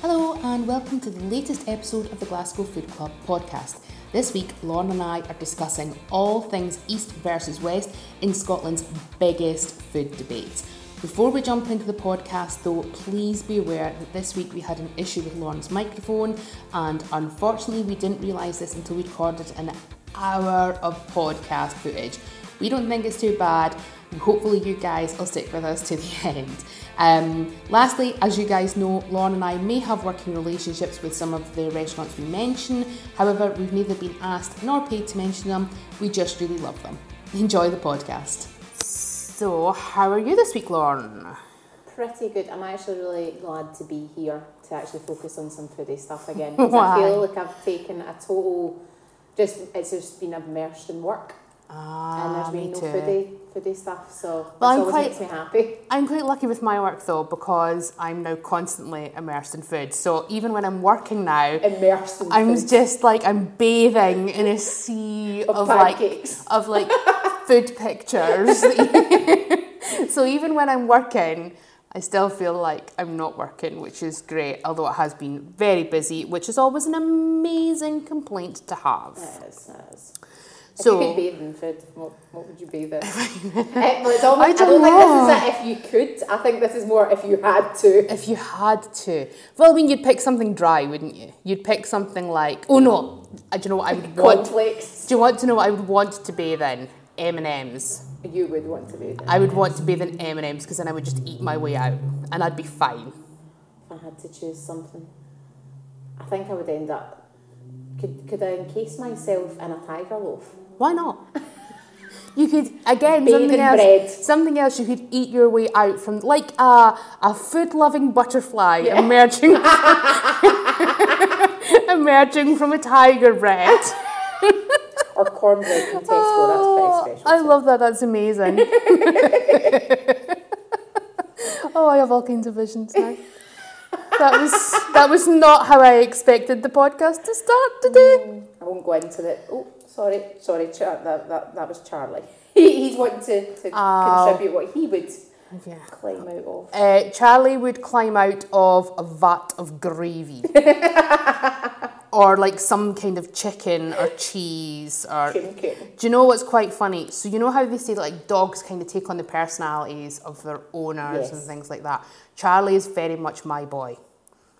Hello, and welcome to the latest episode of the Glasgow Food Club podcast. This week, Lauren and I are discussing all things East versus West in Scotland's biggest food debates. Before we jump into the podcast, though, please be aware that this week we had an issue with Lauren's microphone, and unfortunately, we didn't realise this until we recorded an hour of podcast footage. We don't think it's too bad. And hopefully, you guys will stick with us to the end. Um, lastly, as you guys know, Lauren and I may have working relationships with some of the restaurants we mention. However, we've neither been asked nor paid to mention them. We just really love them. Enjoy the podcast. So, how are you this week, Lauren? Pretty good. I'm actually really glad to be here to actually focus on some foodie stuff again. 'cause Why? I feel like I've taken a total, just it's just been immersed in work, and Ah, there's me been no foodie foodie stuff. So Well, I'm always quite- makes me happy. I'm quite lucky with my work though because I'm now constantly immersed in food. So even when I'm working now, Immersed in I'm food. just like I'm bathing in a sea Of of, like of like food pictures. so even when I'm working, I still feel like I'm not working, which is great. Although it has been very busy, which is always an amazing complaint to have. It is, it is. If So- you could bathe in food, what, what would you bathe in? Eh, well, it's almost, I I, don't know. think this is if you could. I think this is more if you had to. If you had to, well, I mean, you'd pick something dry, wouldn't you? You'd pick something like, oh no, do you know what I would want? Cornflakes. Do you want to know what I would want to bathe in? M and M's. You would want to in. I would want to bathe in M and M's because then I would just eat my way out, and I'd be fine. If I had to choose something, I think I would end up. Could could I encase myself in a tiger loaf? Why not? You could again Bathe something else. bread. Something else you could eat your way out from, like a a food loving butterfly emerging emerging from a tiger bread. Or cornbread from Tesco, that's pretty special. I love that. That's amazing. oh, I have all kinds of visions now. That was that was not how I expected the podcast to start today. I won't go into it. Oh, sorry, sorry, Char- that, that, that was Charlie. He, he's wanting to, to Oh. contribute what he would Yeah. climb out of. Uh, Charlie would climb out of a vat of gravy. or like some kind of chicken or cheese or coon. do you know what's quite funny? So you know how they say like dogs kind of take on the personalities of their owners Yes. and things like that. Charlie is very much my boy.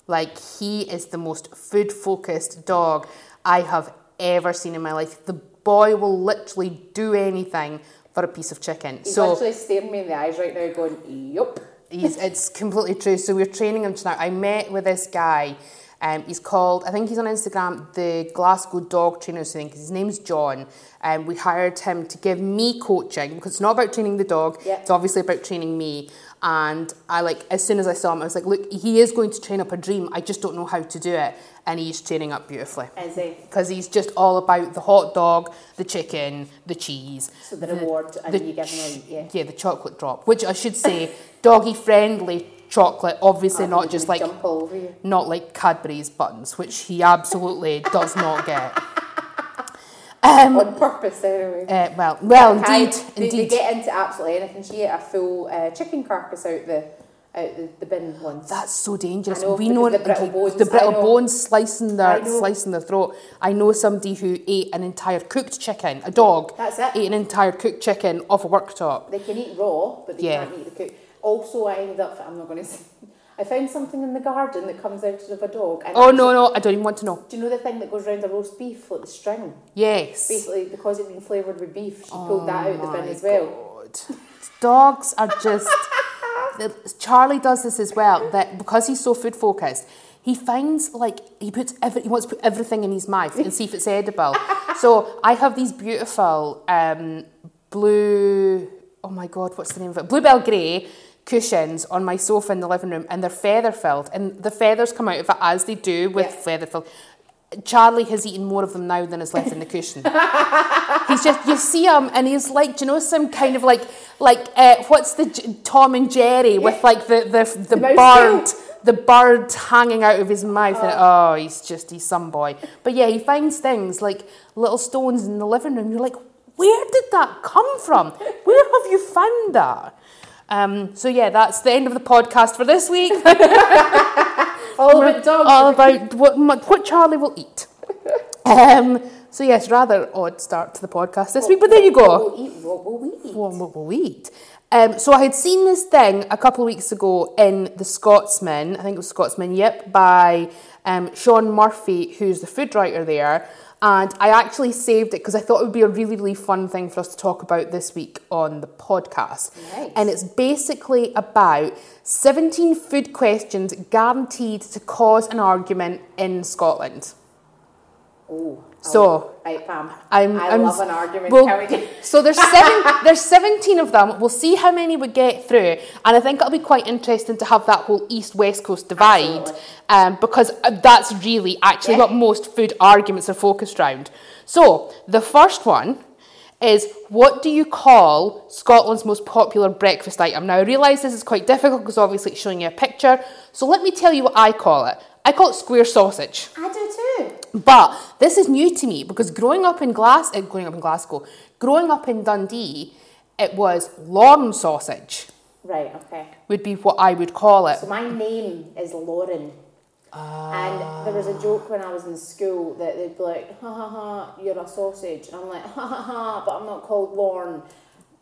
Like he is the most food focused dog I have ever seen in my life. The boy will literally do anything for a piece of chicken. He's so literally staring me in the eyes right now going, yup. He's, it's completely true. So we're training him tonight. I met with this guy. Um, he's called, I think he's on Instagram, the Glasgow Dog Trainer I think. his name's John. And we hired him to give me coaching because it's not about training the dog. Yeah. It's obviously about training me. And I like, as soon as I saw him, I was like, look, he is going to train up a dream. I just don't know how to do it. And he's training up beautifully Is he? because he's just all about the hot dog, the chicken, the cheese. So the reward, and the you give him a, yeah. Yeah, the chocolate drop, which I should say, doggy friendly chocolate, obviously I not just like Jump over you. not like Cadbury's buttons, which he absolutely does not get. Um, On purpose, anyway. uh, well, well, indeed, they, indeed. They get into absolutely anything. She ate a full uh, chicken carcass out the out the, the bin once. That's so dangerous. Know, we know the brittle bones, the brittle bones slicing their slicing their throat. I know somebody who ate an entire cooked chicken. A dog That's it. ate an entire cooked chicken off a worktop. They can eat raw, but they Yeah. can't eat the cook. Also, I ended up. I'm not going to. say. I found something in the garden that comes out of a dog. And Oh no, no, I don't even want to know. Do you know the thing that goes around a roast beef, like the string? Yes. Basically, because it's been flavoured with beef, she pulled that out of the bin Oh My as well. God. Dogs are just. the- Charlie does this as well. That because he's so food focused, he finds like he puts every, he wants to put everything in his mouth and see if it's edible. so I have these beautiful um, blue. Oh my God, what's the name of it? Bluebell grey cushions on my sofa in the living room, and they're feather filled, and the feathers come out of it as they do with Yeah. feather filled. Charlie has eaten more of them now than is left in the cushion. He's just you see him and he's like, do you know, some kind of like like uh, what's the J- Tom and Jerry with like the the the, mouse burnt the bird hanging out of his mouth, and oh, he's just he's some boy. But yeah, he finds things like little stones in the living room. You're like, where did that come from? Where have you found that? Um, so yeah, that's the end of the podcast for this week. All about dogs. All about what what Charlie will eat. Um, so yes, rather odd start to the podcast this week, but there you go. What will eat? What will we eat? What, what will we eat? Um, so I had seen this thing a couple of weeks ago in The Scotsman, I think it was Scotsman, yep, by um, Sean Murphy, who's the food writer there. And I actually saved it because I thought it would be a really, really fun thing for us to talk about this week on the podcast. Nice. And it's basically about 17 food questions guaranteed to cause an argument in Scotland. Oh. So, right, Pam. I'm, I I'm, love an argument. well, we so there's seven, there's 17 of them. We'll see how many we get through, and I think it'll be quite interesting to have that whole east west coast divide, um, because uh, that's really actually Yeah. what most food arguments are focused around. So the first one is what do you call Scotland's most popular breakfast item? Now I realise this is quite difficult because obviously it's showing you a picture. So let me tell you what I call it. I call it square sausage. I do too. But this is new to me because growing up in Glas, uh, growing up in Glasgow, growing up in Dundee, it was Lorne sausage Right, okay. would be what I would call it. So my name is Lauren. And there was a joke when I was in school that they'd be like, ha ha ha, you're a sausage. And I'm like, ha ha ha, but I'm not called Lorne.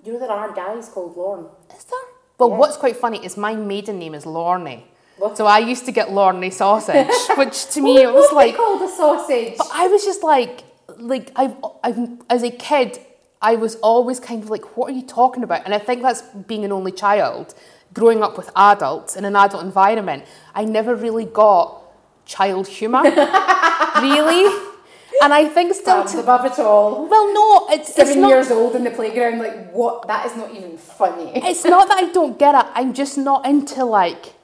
You know there are guys called Lorne. Is there? Well, Yeah. what's quite funny is my maiden name is Lorne. What? So I used to get Lorne sausage, which to me it was like called a sausage. But I was just like, like I've, I've, as a kid, I was always kind of like, what are you talking about? And I think that's being an only child, growing up with adults in an adult environment. I never really got child humour, really. And I think still to, above it all. well, no, it's, it's Seven not. years old in the playground, like what? That is not even funny. It's not that I don't get it. I'm just not into like,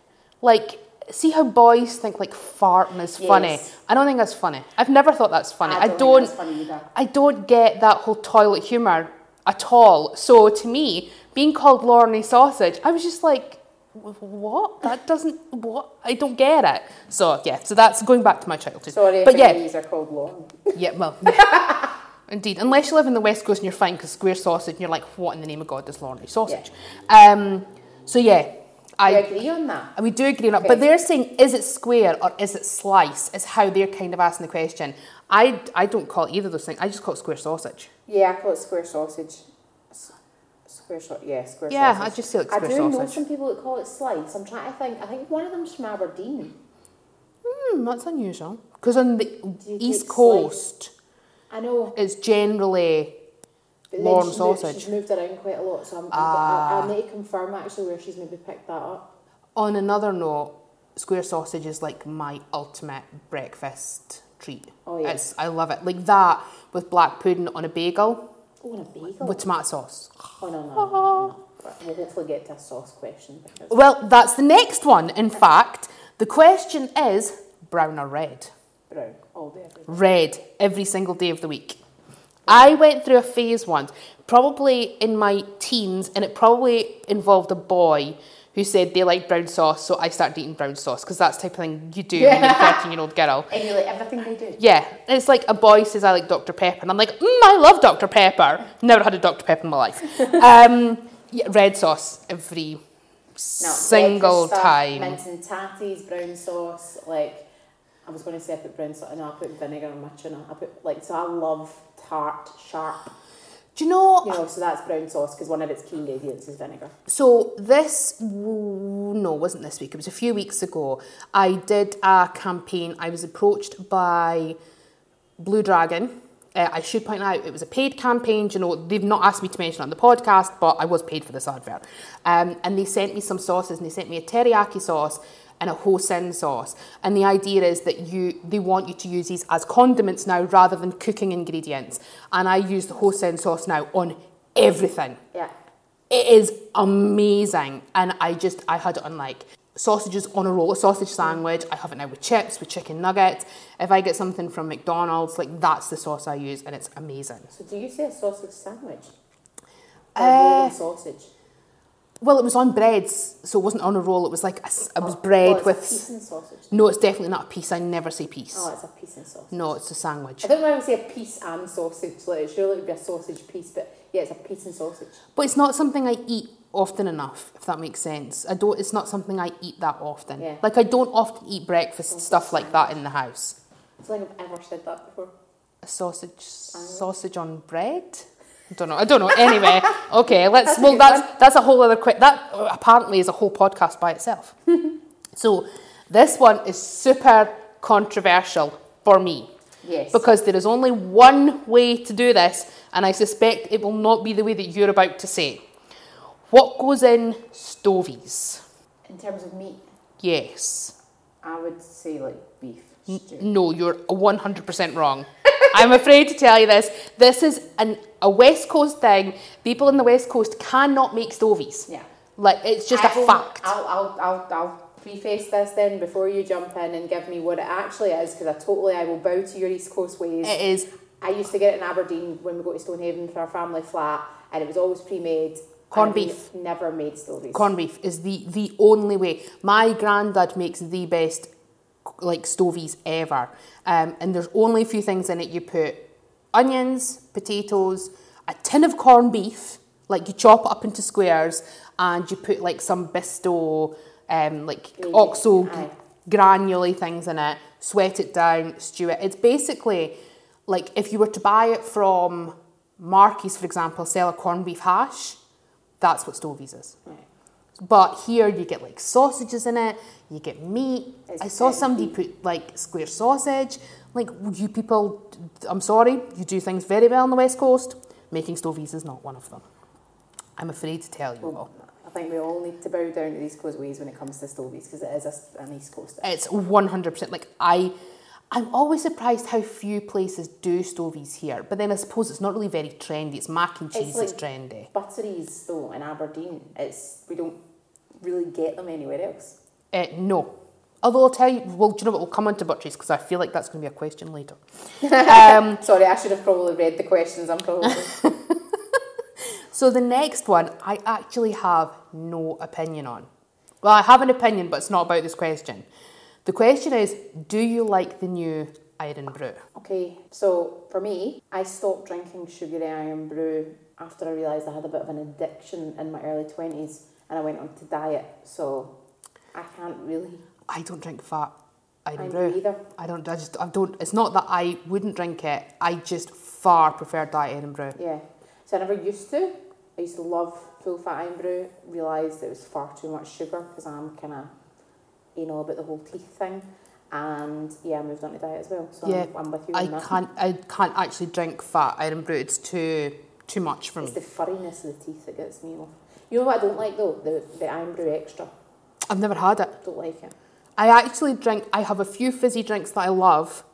like. See how boys think like farting is funny. I don't think that's funny. I've never thought that's funny. I don't. funny either. I don't get that whole toilet humour at all. So to me, being called Lorne sausage, I was just like, what? That doesn't, what? I don't get it. So yeah, so that's going back to my childhood. Sorry, but yeah, these are called Lorne. yeah, well, yeah. indeed. Unless you live in the West Coast and you're fine because square sausage and you're like, what in the name of God is Lorne sausage? Um, so yeah, I agree on that. and we do agree on that, but they're saying is it square or is it slice? Is how they're kind of asking the question. I, I don't call it either of those things. I just call it square sausage. Yeah, I call it square sausage. S- Square sausage, yeah, square Yeah, sausage. I just say like square I do know some people that call it slice. I'm trying to think. I think one of them's from Aberdeen. Hmm, that's unusual. Because on the east coast, I know. it's generally But Lorne she's moved- sausage. she's moved around quite a lot, so I'm, Ah. I, I need to confirm actually where she's maybe picked that up. On another note, square sausage is like my ultimate breakfast treat. Oh, yeah. It's, I love it. Like that with black pudding on a bagel Oh, and a bagel. with tomato sauce. Oh no, no, no, no, no. We'll hopefully get to a sauce question. Because Well, that's the next one. In fact, the question is brown or red? brown all day. every day. Red every single day of the week. I went through a phase once, probably in my teens, and it probably involved a boy who said they liked brown sauce, so I started eating brown sauce because that's the type of thing you do when you're a 13 year old girl. And you like everything they do. Yeah, and it's like a boy says I like Dr. Pepper, and I'm like, mm, I love Dr. Pepper. Never had a Dr. Pepper in my life. Um, yeah, red sauce every No, single stuff, time. Mince and tatties, brown sauce. Like I was going to say, I put brown sauce, and I put vinegar on my tuna. I put like so. I love tart, sharp. Do you know? You know, so that's brown sauce because one of its key ingredients is vinegar. So this no, wasn't this week. It was a few weeks ago. I did a campaign. I was approached by Blue Dragon. Uh, I should point out it was a paid campaign. You know, they've not asked me to mention it on the podcast, but I was paid for this advert. Um, and they sent me some sauces, and they sent me a teriyaki sauce and a hoisin sauce. And the idea is that you they want you to use these as condiments now rather than cooking ingredients. And I use the hoisin sauce now on everything. Yeah. It is amazing, and I just I had it on like sausages on a roll, a sausage sandwich. I have it now with chips, with chicken nuggets. If I get something from McDonald's, like that's the sauce I use, and it's amazing. So do you say a sausage sandwich? Uh, rolling sausage. Well, it was on breads, so it wasn't on a roll. It was like a it was oh, bread Well, it's with. a piece and sausage. No, it's definitely not a piece. I never say piece. Oh, it's a piece and sausage. No, it's a sandwich. I don't know why we say a piece and sausage. Like, surely it would be a sausage piece, but yeah, it's a piece and sausage. But it's not something I eat often enough, if that makes sense. I don't. It's not something I eat that often. Yeah. Like I don't often eat breakfast stuff like that in the house. I don't think I've ever said that before. A sausage, sausage on bread. I don't know. I don't know. Anyway, okay. Let's. That's well, that's that's a whole other quick. That apparently is a whole podcast by itself. so, this one is super controversial for me. Yes. Because there is only one way to do this, and I suspect it will not be the way that you're about to say. What goes in stovies? in terms of meat, Yes. I would say like beef stew. No, you're 100% wrong. I'm afraid to tell you this. This is an, a West Coast thing. People in the West Coast cannot make stovies. Yeah. Like, it's just I a fact. I'll, I'll, I'll, I'll preface this then before you jump in and give me what it actually is because I totally I will bow to your East Coast ways. It is I used to get it in Aberdeen when we go to Stonehaven for our family flat and it was always pre-made. Corned we beef. Never made stovies. corned beef is the, the only way. My granddad makes the best like stovies ever. Um, and there's only a few things in it. You put onions, potatoes, a tin of corned beef, like you chop it up into squares, and you put like some bisto, um, like oxo aye. things in it, sweat it down, stew it. It's basically like if you were to buy it from Marky's, for example, sell a corned beef hash, that's what stovies is. Right. But here you get like sausages in it, you get meat. It's I saw somebody put like square sausage. Like you people, I'm sorry, you do things very well on the West Coast. Making stovies is not one of them. I'm afraid to tell you all. I think we all need to bow down to these Coast ways when it comes to stovies because it is a, an East Coast thing. It's 100% like I. I'm always surprised how few places do stovies here. But then I suppose it's not really very trendy. It's mac and cheese It's like- trendy. Butteries though in Aberdeen, it's we don't really get them anywhere else. Uh, no. Although I'll tell you, well, do you know what? We'll come on to butteries because I feel like that's going to be a question later. Um, Sorry, I should have probably read the questions. I'm probably So the next one, I actually have no opinion on. Well, I have an opinion, but it's not about this question. The question is, do you like the new Irn-Bru? okay. So for me, I stopped drinking sugary Irn-Bru after I realised I had a bit of an addiction in my early twenties, and I went on to diet. So I can't really I don't drink fat Irn-Bru. either. I don't. I just. I don't. It's not that I wouldn't drink it. I just far prefer Diet Irn-Bru. Yeah. So I never used to. I used to love full fat Irn-Bru. Realised it was far too much sugar because I'm kind of you know, about the whole teeth thing. And yeah, I moved on to diet as well. So Yeah, I'm, I'm with you I on that. can't. I can't actually drink fat Irn-Bru. It's too too much for me. It's the furriness of the teeth that gets me off. You know what I don't like though? The the Irn-Bru extra. I've never had it. Don't like it. I actually drink. I have a few fizzy drinks that I love,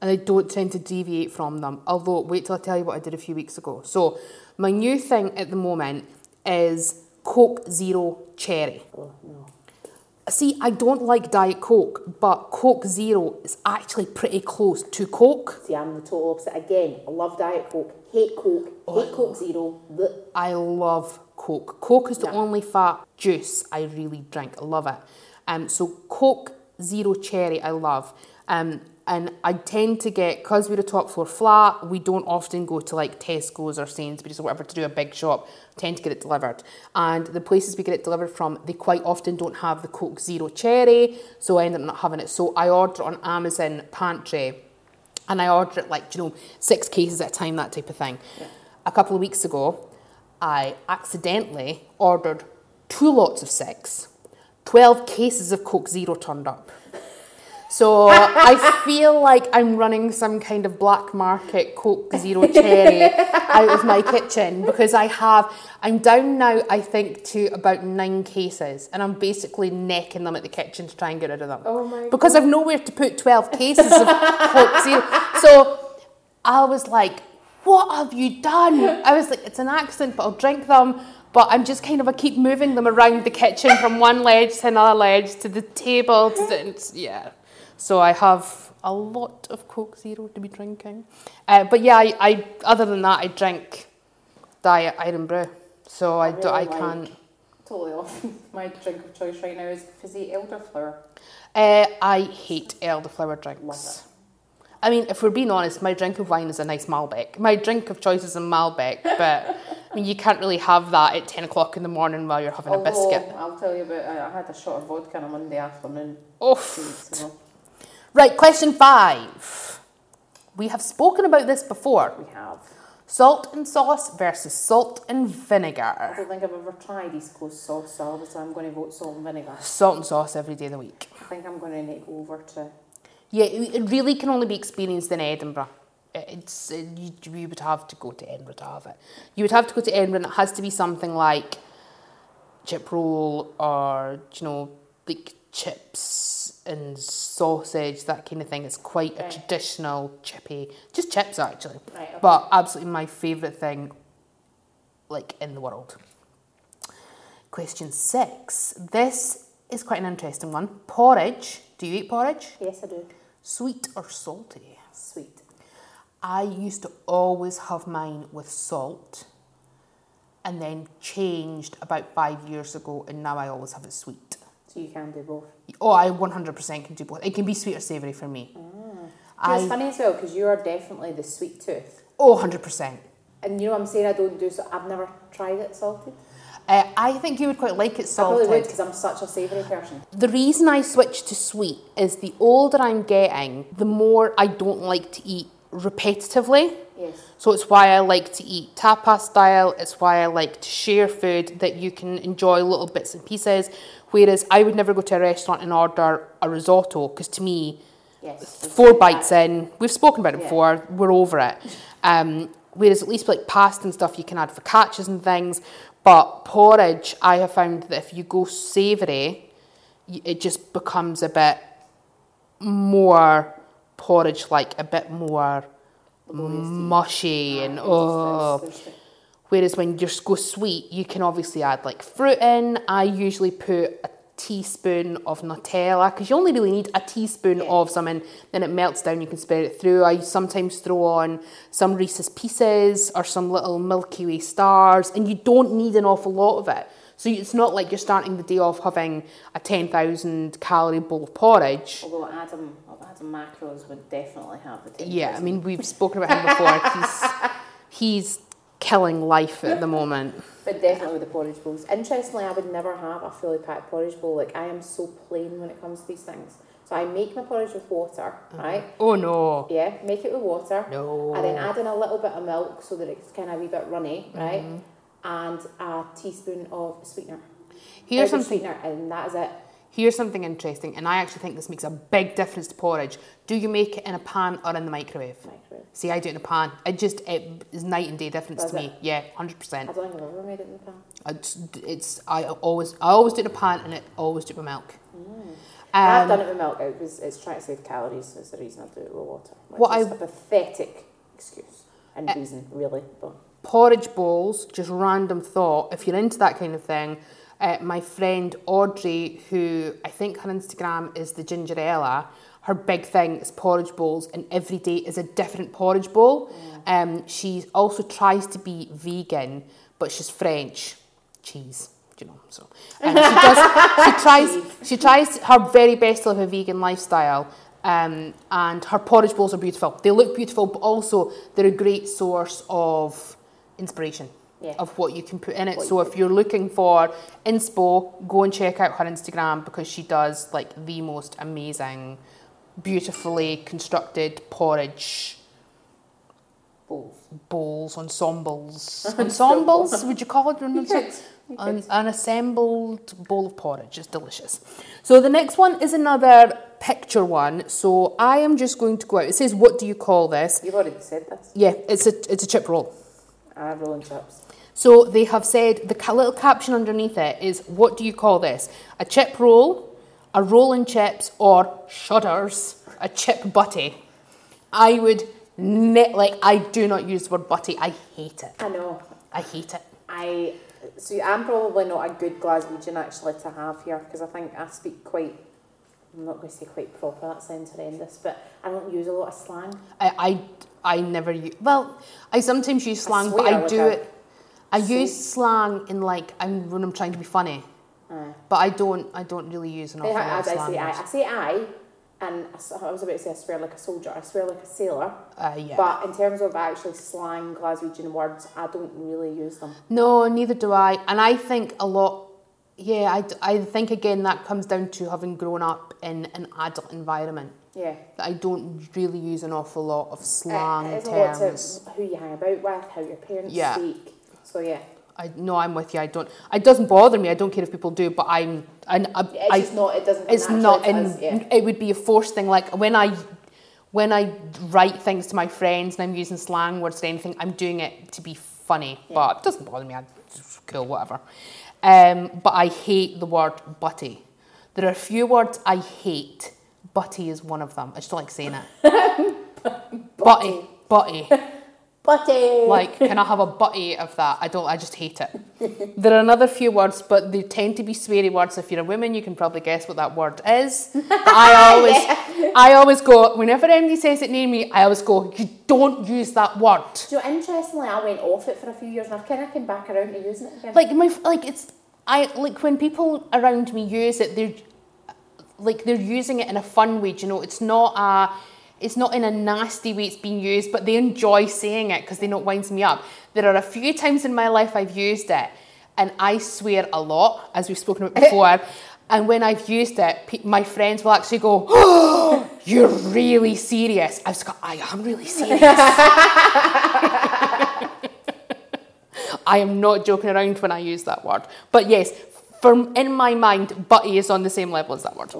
and I don't tend to deviate from them. Although, wait till I tell you what I did a few weeks ago. So, my new thing at the moment is Coke Zero Cherry. Oh no. See, I don't like Diet Coke, but Coke Zero is actually pretty close to Coke. See, I'm the total opposite. Again, I love Diet Coke, hate Coke, Oh, hate Coke Zero. Blech. I love Coke. Coke is the Yeah. only fat juice I really drink. I love it. Um, so Coke Zero Cherry, I love. Um, and I tend to get because we're a top floor flat. We don't often go to like Tesco's or Sainsbury's or whatever to do a big shop. Tend to get it delivered, and the places we get it delivered from, they quite often don't have the Coke Zero Cherry, so I end up not having it. So I order on Amazon Pantry and I order it like, you know, six cases at a time, that type of thing. A couple of weeks ago, I accidentally ordered two lots of six. 12 cases of Coke Zero turned up. So I feel like I'm running some kind of black market Coke Zero Cherry out of my kitchen because I have, I'm down now, I think, to about nine cases and I'm basically necking them at the kitchen to try and get rid of them. Oh my Because I've nowhere to put 12 cases of Coke Zero. So I was like, what have you done? I was like, it's an accident, but I'll drink them. But I'm just kind of, I keep moving them around the kitchen from one ledge to another ledge to the table. To the, yeah. So I have a lot of Coke Zero to be drinking. Uh, but yeah, I, I, other than that, I drink Diet Irn-Bru. So I, do, I really can't. totally off. My drink of choice right now is fizzy elderflower. Uh, I hate elderflower drinks. I mean, if we're being honest, my drink of wine is a nice Malbec. My drink of choice is a Malbec, but I mean, you can't really have that at 10 o'clock in the morning while you're having a biscuit. I'll tell you about, I I had a shot of vodka on a Monday afternoon Oof. Right, question five. We have spoken about this before. We have. Salt and sauce versus salt and vinegar. I don't think I've ever tried East Coast sauce, so I'm going to vote salt and vinegar. Salt and sauce every day of the week. I think I'm going to go over to. Yeah, it it really can only be experienced in Edinburgh. It- It's it, you, you would have to go to Edinburgh to have it. You would have to go to Edinburgh, and it has to be something like chip roll or you know like chips and sausage, that kind of thing. It's quite a traditional chippy, just chips actually. Right, okay. But absolutely my favourite thing, like in the world. Question six. This is quite an interesting one. Porridge. Do you eat porridge? Yes, I do. Sweet or salty? Sweet. I used to always have mine with salt and then changed about five years ago and now I always have it sweet. So you can do both. Oh, I 100% can do both. It can be sweet or savoury for me. I, it's funny as well because you are definitely the sweet tooth. oh, 100%. And you know what I'm saying? I don't do so. I've never tried it salted. Uh, I think you would quite like it I probably would because I'm such a savoury person. The reason I switched to sweet is the older I'm getting, the more I don't like to eat repetitively. Yes. So it's why I like to eat tapas style. It's why I like to share food that you can enjoy little bits and pieces. Whereas I would never go to a restaurant and order a risotto because to me, Yes. four bites in, we've spoken about it Yeah. before, we're over it. Um, whereas at least like pasta and stuff, you can add focaccias and things. But porridge, I have found that if you go savoury, it just becomes a bit more porridge like, a bit more mushy and oh. Whereas when you just go sweet, you can obviously add like fruit in. I usually put a teaspoon of Nutella because you only really need a teaspoon Yeah. of something. Then it melts down. You can spread it through. I sometimes throw on some Reese's Pieces or some little Milky Way stars, and you don't need an awful lot of it. So it's not like you're starting the day off having a ten thousand calorie bowl of porridge. Although Adam, Adam Macros would definitely have the taste. Yeah, I mean we've spoken about him before. he's he's killing life at the moment. But definitely with the porridge bowls. Interestingly, I would never have a fully packed porridge bowl. Like I am so plain when it comes to these things. So I make my porridge with water, right? Oh no. Yeah, make it with water. No. And then add in a little bit of milk so that it's kind of a wee bit runny, right? Mm-hmm. And a teaspoon of sweetener. Here's Every something. sweetener, and that is it. Here's something interesting, and I actually think this makes a big difference to porridge. Do you make it in a pan or in the microwave? Microwave. See, I do it in a pan. It just it is night and day difference Does to me. Yeah, hundred I percent. don't think I've ever made it in the pan. It's, it's I always I always do it in a pan, and it always do it with milk. I've Um, done it with milk. It was, it's trying to save calories. Is the reason I do it with water. Which What is I- a pathetic excuse and Uh, reason, really. But porridge bowls, just random thought. If you're into that kind of thing, uh, my friend Audrey, who I think her Instagram is the Gingerella, her big thing is porridge bowls, and every day is a different porridge bowl. Um, she also tries to be vegan, but she's French, cheese. You know, so um, she does. She tries. She tries her very best to live a vegan lifestyle, um, and her porridge bowls are beautiful. They look beautiful, but also they're a great source of inspiration Yeah. of what you can put in it. What so you if you're looking for inspo, go and check out her Instagram because she does like the most amazing, beautifully constructed porridge bowls. bowls, ensembles. ensembles, would you call it? An, You could. You an, an assembled bowl of porridge. It's delicious. So the next one is another picture one. So I am just going to go out. It says, "What do you call this?" You've already said this. Yeah, it's a it's a chip roll. Ah, rolling chips. So they have said the little caption underneath it is, "What do you call this? A chip roll, a roll and chips, or shudders, a chip butty?" I would ne- like. I do not use the word butty. I hate it. I know. I hate it. I so I'm probably not a good Glaswegian actually to have here because I think I speak quite. I'm not going to say quite proper. That sounds horrendous, but I don't use a lot of slang. I, I, I never use. Well, I sometimes use slang, but I do it. I use slang in like I'm when I'm trying to be funny, Aye. but I don't. I don't really use an I, awful I, lot of I slang. say I. I say I, and I I was about to say I swear like a soldier. I swear like a sailor. Uh, yeah. But in terms of actually slang Glaswegian words, I don't really use them. No, neither do I. And I think a lot. Yeah, I, I think again that comes down to having grown up in an adult environment. Yeah. That I don't really use an awful lot of slang Uh, it's a lot terms. who you hang about with, how your parents Yeah. speak. So yeah, I no, I'm with you. I don't. It doesn't bother me. I don't care if people do, but I'm. And I, it's I, just not. It doesn't. it's not in. yeah. It would be a forced thing. Like when I, when I write things to my friends and I'm using slang words or anything, I'm doing it to be funny. Yeah. But it doesn't bother me. I, cool, whatever. Um, but I hate the word butty. There are a few words I hate. Butty is one of them. I just don't like saying it. butty, butty. Butty. Like, can I have a butty of that? I don't. I just hate it. there are another few words, but they tend to be sweary words. If you're a woman, you can probably guess what that word is. But I always, I always go. Whenever anybody says it near me, I always go. You don't use that word. So interestingly, I went off it for a few years, and I've kind of come back around to using it again. Like my, like it's. I like when people around me use it. They're like they're using it in a fun way. You know, it's not a. It's not in a nasty way it's being used, but they enjoy saying it because they know it winds me up. There are a few times in my life I've used it, and I swear a lot, as we've spoken about before. and when I've used it, my friends will actually go, oh, "You're really serious." I've just got, "I am really serious." I am not joking around when I use that word. But yes, from in my mind, butty is on the same level as that word.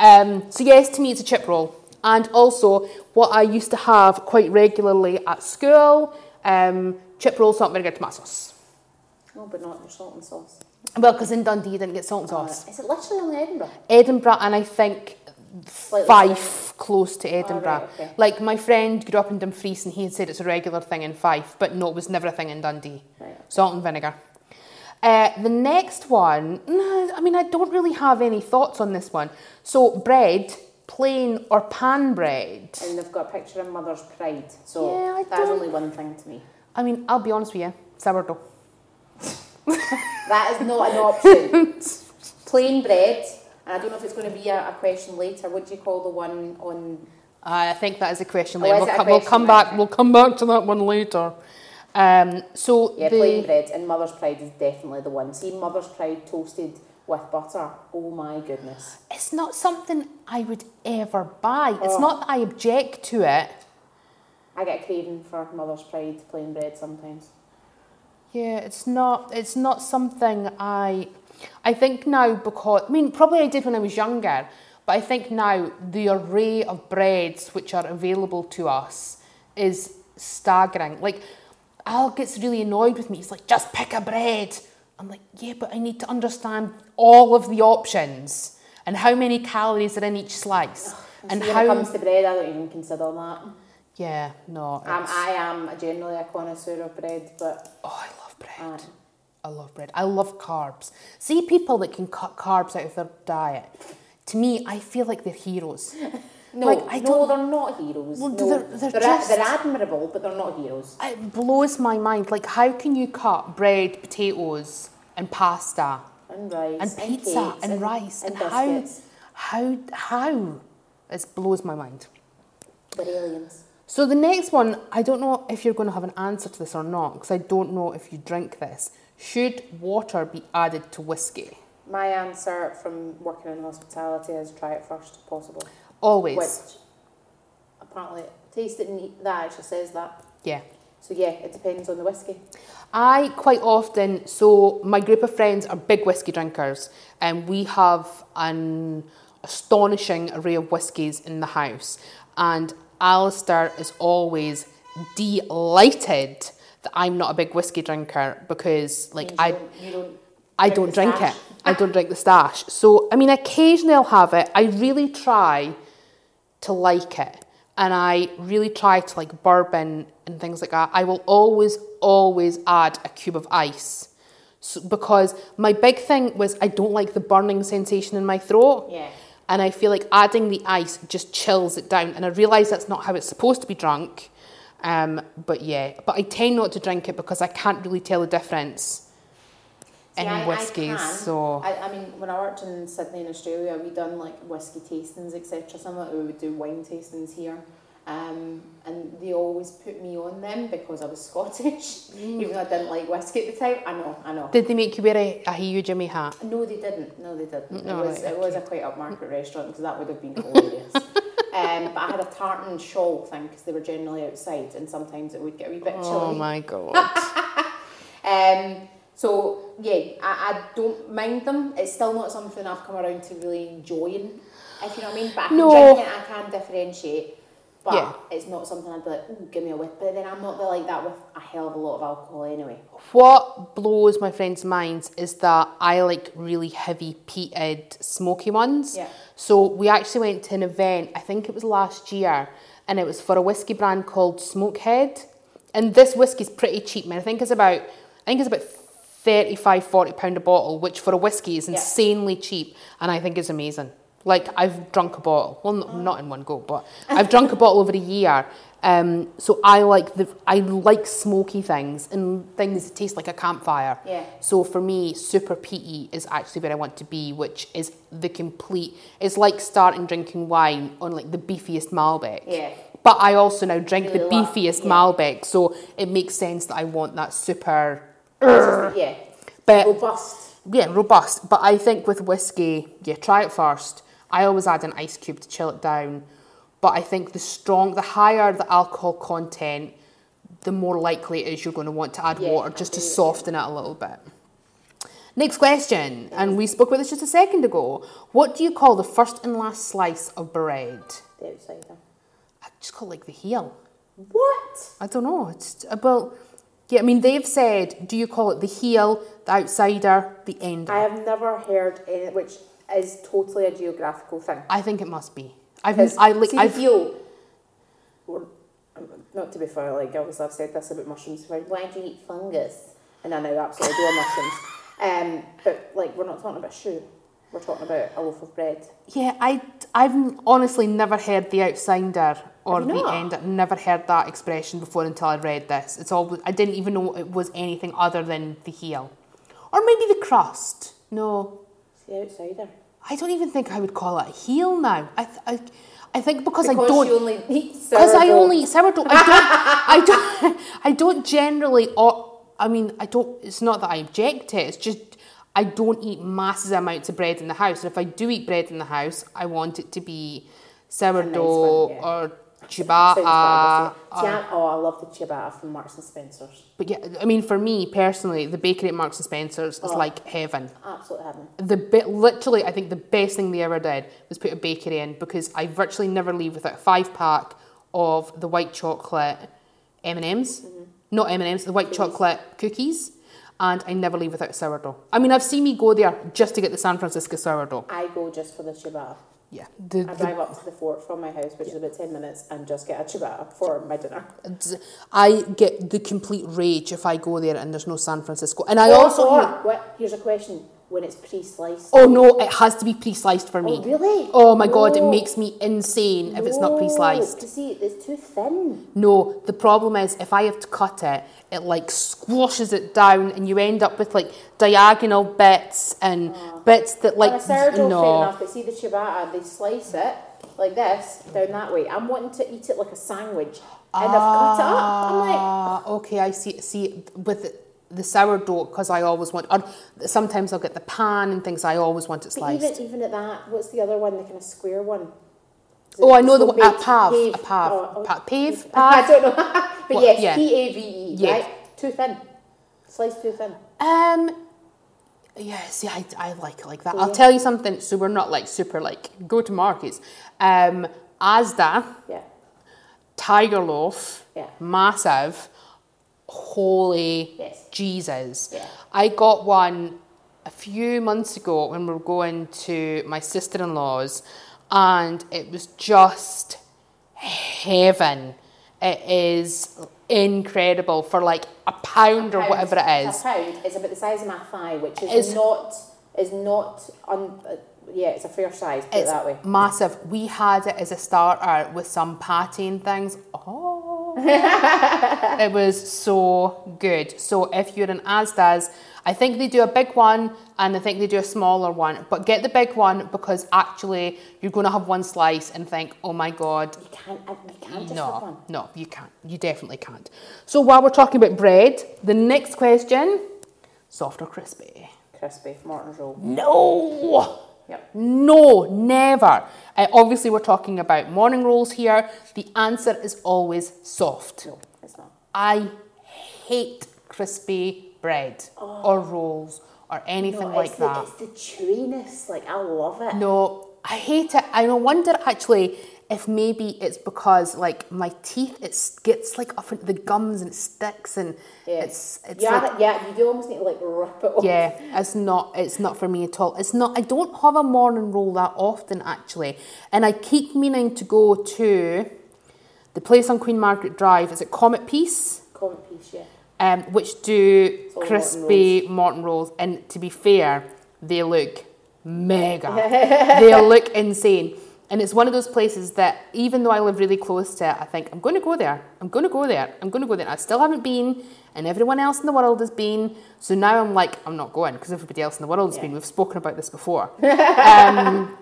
Um, so yes, to me it's a chip roll. And also what I used to have quite regularly at school, um, chip roll, salt and vinegar, tomato sauce. no, but not your salt and sauce. Well, because in Dundee you didn't get salt and Uh, sauce. is it literally only Edinburgh? Edinburgh and I think Slightly Fife close to Edinburgh. right, okay. Like my friend grew up in Dumfries and he had said it's a regular thing in Fife, but no, it was never a thing in Dundee. Right. Salt and vinegar. Uh, the next one, I mean, I don't really have any thoughts on this one. So, bread, plain or pan bread? And they've got a picture of Mother's Pride, so Yeah, that's only one thing to me. I mean, I'll be honest with you, sourdough. That is not an option. Plain bread, and I don't know if it's going to be a, a question later. What do you call the one on? I think that is a question Oh, later. is we'll, it a co- we'll come back. We'll come back to that one later. Um, so Yeah, the, plain bread, and Mother's Pride is definitely the one. See, Mother's Pride toasted with butter. Oh my goodness. it's not something I would ever buy. It's Oh. not that I object to it. I get a craving for Mother's Pride plain bread sometimes. Yeah, it's not. It's not something I. I think now because I mean probably I did when I was younger, but I think now the array of breads which are available to us is staggering. Like Al gets really annoyed with me. He's like, just pick a bread. I'm like, yeah, but I need to understand all of the options and how many calories are in each slice and See, when how. it comes to bread, I don't even consider that. yeah, no. Um, I am generally a connoisseur of bread, but oh, I love bread. I love bread. I love carbs. See people that can cut carbs out of their diet. To me, I feel like they're heroes. no, Like, I no, don't- they're not heroes. Well, no, they're- they're they're, just- they're admirable, but they're not heroes. It blows my mind. Like, how can you cut bread, potatoes, and pasta, And rice, and pizza, cakes, and, rice, and, how, how, how? It blows my mind. We're aliens. So the next one, I don't know if you're going to have an answer to this or not, because I don't know if you drink this. Should water be added to whiskey? My answer from working in hospitality is try it first if possible. Always. Which apparently taste it and eat, that actually says that. Yeah. So yeah, it depends on the whiskey. I quite often, so my group of friends are big whiskey drinkers, and we have an astonishing array of whiskies in the house. And Alistair is always delighted that I'm not a big whiskey drinker because, like, I don't, don't I drink don't drink stash. it. I don't drink the stash. So, I mean, occasionally I'll have it. I really try to like it. And I really try to like bourbon and things like that. I will always, always add a cube of ice. So, because my big thing was I don't like the burning sensation in my throat. Yeah. And I feel like adding the ice just chills it down. And I realise that's not how it's supposed to be drunk. Um, but yeah, but I tend not to drink it because I can't really tell the difference I- I whiskies. so I, I mean, when I worked in Sydney in Australia, we done like whiskey tastings, etc. Something like we would do wine tastings here. Um, and they always put me on them because I was Scottish, even though I didn't like whiskey at the time. I know, I know. did they make you wear a, a Hugh Jimmy hat? No, they didn't. No, they didn't. No, it was right, it was a quite upmarket restaurant because that would have been hilarious. um, but I had a tartan shawl thing because they were generally outside, and sometimes it would get a wee bit chilly. Oh my god. Um, so yeah, I, I don't mind them. It's still not something I've come around to really enjoying, if you know what I mean. But I can No. drink it, I can differentiate. But Yeah. it's not something I'd be like, oh, give me a whip. But then I'm not the, like that with a hell of a lot of alcohol anyway. What blows my friends' minds is that I like really heavy peated, smoky ones. Yeah. So we actually went to an event, I think it was last year, and it was for a whiskey brand called Smokehead. And this whiskey's pretty cheap, man. I think it's about I think it's about 35, 40 pound a bottle, which for a whiskey is Yeah. insanely cheap, and I think is amazing. Like I've drunk a bottle, well, not, not in one go, but I've drunk a bottle over a year. Um, so I like the I like smoky things and things that taste like a campfire. Yeah. So for me, super peaty is actually where I want to be, which is the complete. It's like starting drinking wine on like the beefiest Malbec. Yeah. But I also now drink the Really love- beefiest yeah. Malbec, so it makes sense that I want that super. Yeah. But Robust. yeah, robust. But I think with whiskey, yeah, try it first. I always add an ice cube to chill it down. But I think the strong, the higher the alcohol content, the more likely it is you're going to want to add Yeah, water just to soften it a little bit. Next question, and we spoke about this just a second ago. What do you call the first and last slice of bread? The outsider. I just call it like the heel. What? I don't know. It's about yeah. I mean, they've said, do you call it the heel, the outsider, the ender? I have never heard any, which is totally a geographical thing. I think it must be. I've I like see I've heel. or- um, Not to be fair, like obviously I've said this about mushrooms. Before. Why do you eat fungus? And I now absolutely adore mushrooms. Um, but like we're not talking about shoe. We're talking about a loaf of bread. yeah. I I've honestly never heard the outsider or the not? ender. Never heard that expression before until I read this. It's all I didn't even know it was anything other than the heel, or maybe the crust. No, It's the outsider. I don't even think I would call it a heel now. I th- I, I think because, Because I don't you only eat because I only eat sourdough. I don't. I don't. I don't generally. Or I mean, I don't. It's not that I object to it. It's just I don't eat massive amounts of bread in the house. And if I do eat bread in the house, I want it to be sourdough one, yeah. or ciabatta. terrible. Uh, See, uh, oh, I love the ciabatta from Marks and Spencers. but yeah, I mean, for me personally, the bakery at Marks and Spencers is Oh. like heaven. Absolute heaven. The bit, literally, I think the best thing they ever did was put a bakery in because I virtually never leave without a five pack of the white chocolate M and M's, mm-hmm. not M and M's, the white Cookies. chocolate cookies, and I never leave without sourdough. I mean, I've seen me go there just to get the San Francisco sourdough. I go just for the ciabatta. Yeah, the, I the, drive up to the fort from my house, which is about 10 minutes, and just get a ciabatta for my dinner. I get the complete rage if I go there and there's no San Francisco. And I Or- also or, hear, what, here's a question when it's pre sliced. oh no, it has to be pre-sliced for me. Oh, really? Oh my god, it makes me insane if it's not pre-sliced. See, it's too thin. No, the problem is if I have to cut it, it like squashes it down, and you end up with like diagonal bits and bits that like On a sourdough, fair no. enough, but see the ciabatta, they slice it like this down that way. I'm wanting to eat it like a sandwich, and I've cut it up. I'm like, Ah, okay, I see. See, with the sourdough, because I always want. Or sometimes I'll get the pan and things. I always want it but sliced. even even at that, what's the other one? The kind of square one. Oh, I know the one- a pav, Pave. a pav, Oh, oh, pa- pave, I don't know, but What- yes, yeah. P A V E, Yeah. right? Too thin, sliced too thin. Um, yeah, see, I, I like it like that. Oh, I'll tell you something. So we're not like super like go to markets. Um, Asda, Yeah, Tiger Loaf, Yeah. massive. Holy Yes. Jesus! Yeah. I got one a few months ago when we were going to my sister in law's, and it was just heaven. It is incredible for like a pound, or Pound- whatever it is. A pound is about the size of my thigh, which is It's- not is not un, uh, yeah, it's a fair size. Put it that way. massive. We had it as a starter with some patty and things. Oh, it was so good. So if you're in Asda's, I think they do a big one and I think they do a smaller one. But get the big one because actually you're going to have one slice and think, oh my god. You can't. uh, You can't just have one. No, no, you can't. You definitely can't. So while we're talking about bread, the next question: soft or crispy? Crispy Morton's roll. No. Yep. No, never. Uh, obviously, we're talking about morning rolls here. The answer is always soft. No, it's not. I hate crispy bread or rolls or anything Oh. No, like the, that. It's the chewiness. Like I love it. No, I hate it. I wonder actually if maybe it's because like my teeth it gets like up into the gums and it sticks and Yeah. it's it's yeah, like, yeah. You do almost need to like rip it off. yeah, it's not it's not for me at all. It's not I don't have a morning roll that often actually. And I keep meaning to go to the place on Queen Margaret Drive, is it Comet Piece? Comet piece. Yeah. Um, which do crispy Morton rolls. And to be fair, they look mega. they look insane. And it's one of those places that even though I live really close to it, I think I'm going to go there. I'm going to go there. I'm going to go there. I still haven't been, and everyone else in the world has been. So now I'm like, I'm not going because everybody else in the world has Yeah. been. We've spoken about this before. um,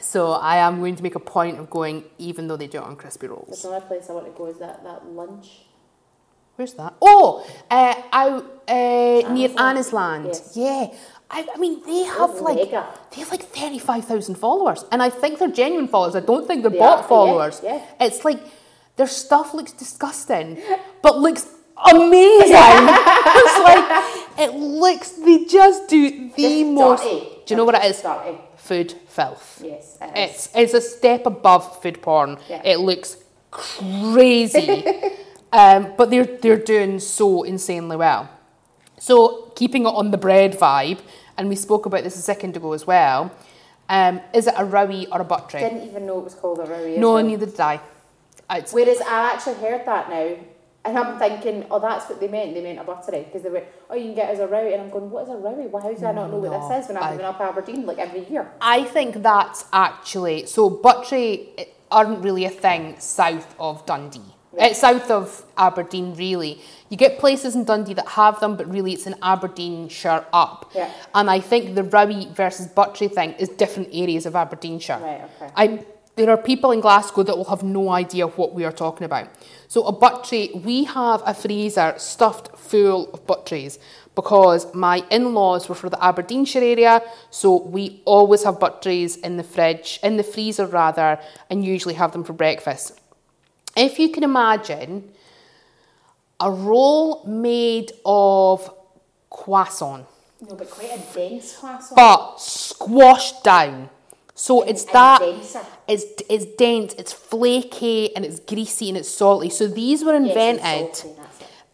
so I am going to make a point of going, even though they do it on crispy rolls. There's another place I want to go. Is that that lunch? Where's that? Oh, uh, out uh, near Anna's Land. Anniesland. Yes. Yeah. I, I mean, they have like mega. they have like thirty five thousand followers, and I think they're genuine followers. I don't think they're They bot are, yeah, followers. yeah. It's like their stuff looks disgusting, but looks amazing. it's like it looks. They just do the most. dirty. Do you know what it is? Dirty. Food filth. Yes, it is. It's it's a step above food porn. Yeah. It looks crazy, um, but they're they're doing so insanely well. So keeping it on the bread vibe, and we spoke about this a second ago as well. Um, is it a rowie or a buttery? I didn't even know it was called a rowie. No, well. neither did I. It's, Whereas I actually heard that now, and I'm thinking, oh, that's what they meant. They meant a buttery because they were, oh, you can get it as a rowie, and I'm going, what is a rowie? Well, how do I not know what No, this is when I'm living up Aberdeen like every year? I think that's actually so buttery aren't really a thing south of Dundee. Yeah. It's south of Aberdeen, really. You get places in Dundee that have them, but really it's an Aberdeenshire up. Yeah. And I think the Rowie versus buttery thing is different areas of Aberdeenshire. Right, okay. I, there are people in Glasgow that will have no idea what we are talking about. So a buttery, we have a freezer stuffed full of butteries because my in-laws were from the Aberdeenshire area, so we always have butteries in the fridge, in the freezer rather, and usually have them for breakfast. If you can imagine a roll made of croissant, No, but quite a dense croissant. but squashed down. So it's and that denser. it's it's dense, it's flaky, and it's greasy and it's salty. So these were Yes, invented salty,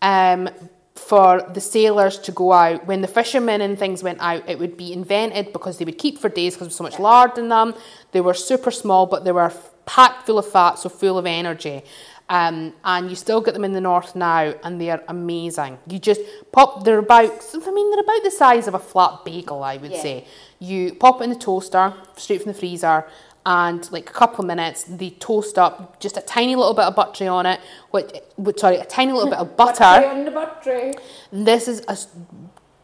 um, for the sailors to go out when the fishermen and things went out. It would be invented because they would keep for days because there was so much lard in them. They were super small, but they were packed full of fat, so full of energy. Um, and you still get them in the north now, and they are amazing. You just pop. They're about. I mean, they're about the size of a flat bagel, I would Yeah. say. You pop it in the toaster, straight from the freezer, and like a couple of minutes, they toast up just a tiny little bit of buttery on it. Which, which sorry, a tiny little bit of butter. on the buttery. This is a